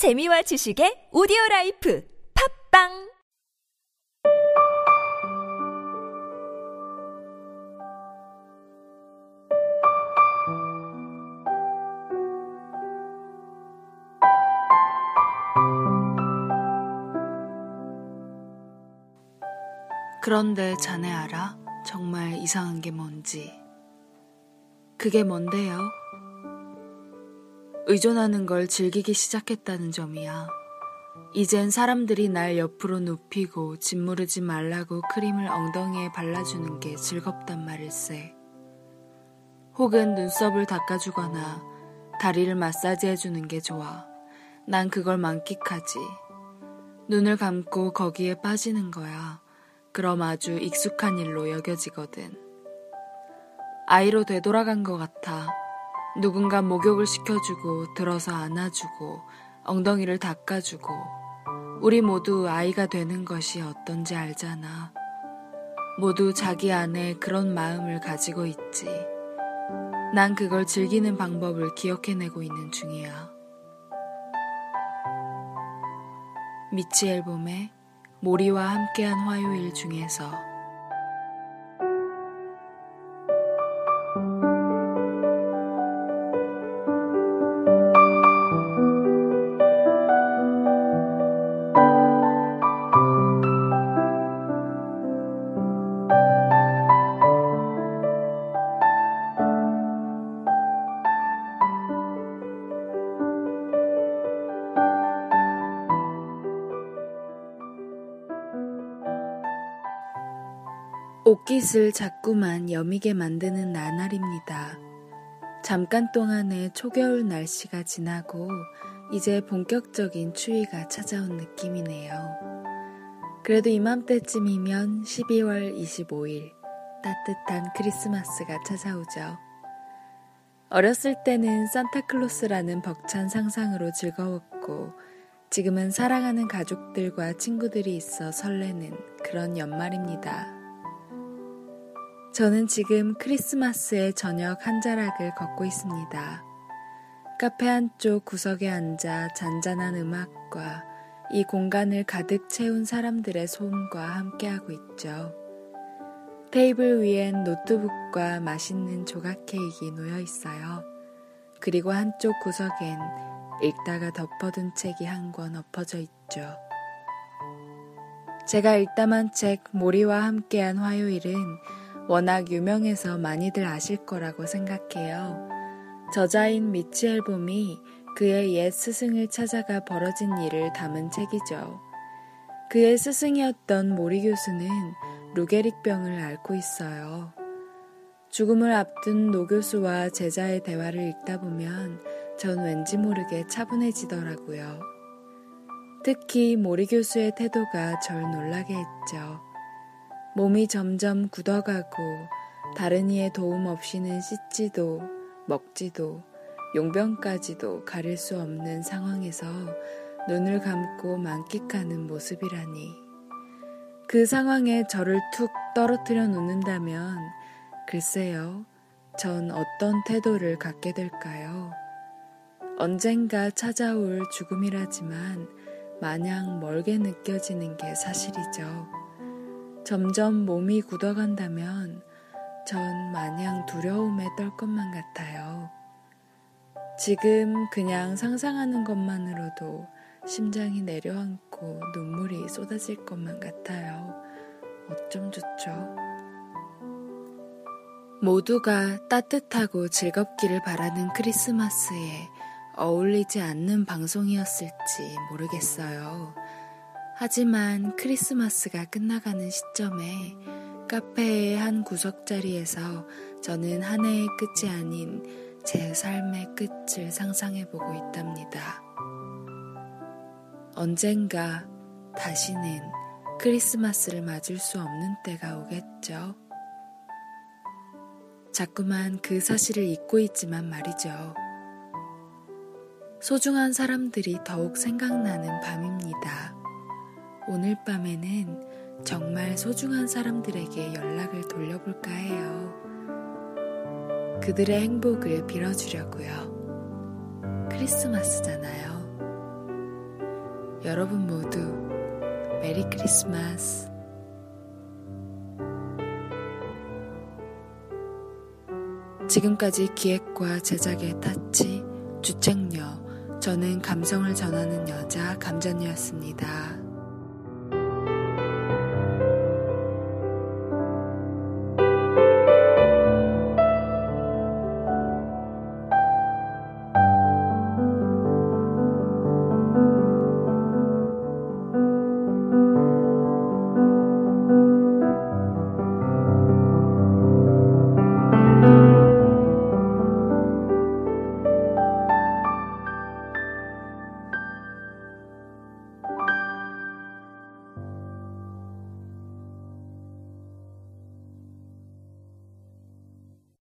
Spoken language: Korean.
재미와 지식의 오디오 라이프 팝빵 그런데 자네 알아? 정말 이상한 게 뭔지. 그게 뭔데요? 의존하는 걸 즐기기 시작했다는 점이야. 이젠 사람들이 날 옆으로 눕히고 짓무르지 말라고 크림을 엉덩이에 발라주는 게 즐겁단 말일세. 혹은 눈썹을 닦아주거나 다리를 마사지해주는 게 좋아. 난 그걸 만끽하지. 눈을 감고 거기에 빠지는 거야. 그럼 아주 익숙한 일로 여겨지거든. 아이로 되돌아간 것 같아. 누군가 목욕을 시켜주고 들어서 안아주고 엉덩이를 닦아주고 우리 모두 아이가 되는 것이 어떤지 알잖아. 모두 자기 안에 그런 마음을 가지고 있지. 난 그걸 즐기는 방법을 기억해내고 있는 중이야. 미치 앨범의 모리와 함께한 화요일 중에서 옷깃을 자꾸만 여미게 만드는 나날입니다. 잠깐 동안의 초겨울 날씨가 지나고 이제 본격적인 추위가 찾아온 느낌이네요. 그래도 이맘때쯤이면 12월 25일 따뜻한 크리스마스가 찾아오죠. 어렸을 때는 산타클로스라는 벅찬 상상으로 즐거웠고 지금은 사랑하는 가족들과 친구들이 있어 설레는 그런 연말입니다. 저는 지금 크리스마스의 저녁 한 자락을 걷고 있습니다. 카페 한쪽 구석에 앉아 잔잔한 음악과 이 공간을 가득 채운 사람들의 소음과 함께하고 있죠. 테이블 위엔 노트북과 맛있는 조각 케이크 놓여 있어요. 그리고 한쪽 구석엔 읽다가 덮어둔 책이 한 권 엎어져 있죠. 제가 읽다만 책 모리와 함께한 화요일은 워낙 유명해서 많이들 아실 거라고 생각해요. 저자인 미치 앨봄이 그의 옛 스승을 찾아가 벌어진 일을 담은 책이죠. 그의 스승이었던 모리 교수는 루게릭병을 앓고 있어요. 죽음을 앞둔 노 교수와 제자의 대화를 읽다 보면 전 왠지 모르게 차분해지더라고요. 특히 모리 교수의 태도가 절 놀라게 했죠. 몸이 점점 굳어가고 다른 이의 도움 없이는 씻지도 먹지도 용병까지도 가릴 수 없는 상황에서 눈을 감고 만끽하는 모습이라니. 그 상황에 저를 툭 떨어뜨려 놓는다면 글쎄요, 전 어떤 태도를 갖게 될까요? 언젠가 찾아올 죽음이라지만 마냥 멀게 느껴지는 게 사실이죠. 점점 몸이 굳어간다면 전 마냥 두려움에 떨 것만 같아요. 지금 그냥 상상하는 것만으로도 심장이 내려앉고 눈물이 쏟아질 것만 같아요. 어쩜 좋죠? 모두가 따뜻하고 즐겁기를 바라는 크리스마스에 어울리지 않는 방송이었을지 모르겠어요. 하지만 크리스마스가 끝나가는 시점에 카페의 한 구석자리에서 저는 한 해의 끝이 아닌 제 삶의 끝을 상상해보고 있답니다. 언젠가 다시는 크리스마스를 맞을 수 없는 때가 오겠죠. 자꾸만 그 사실을 잊고 있지만 말이죠. 소중한 사람들이 더욱 생각나는 밤입니다. 오늘 밤에는 정말 소중한 사람들에게 연락을 돌려볼까 해요. 그들의 행복을 빌어주려고요. 크리스마스잖아요. 여러분 모두 메리 크리스마스. 지금까지 기획과 제작의 타치, 주책녀, 저는 감성을 전하는 여자 감전이었습니다.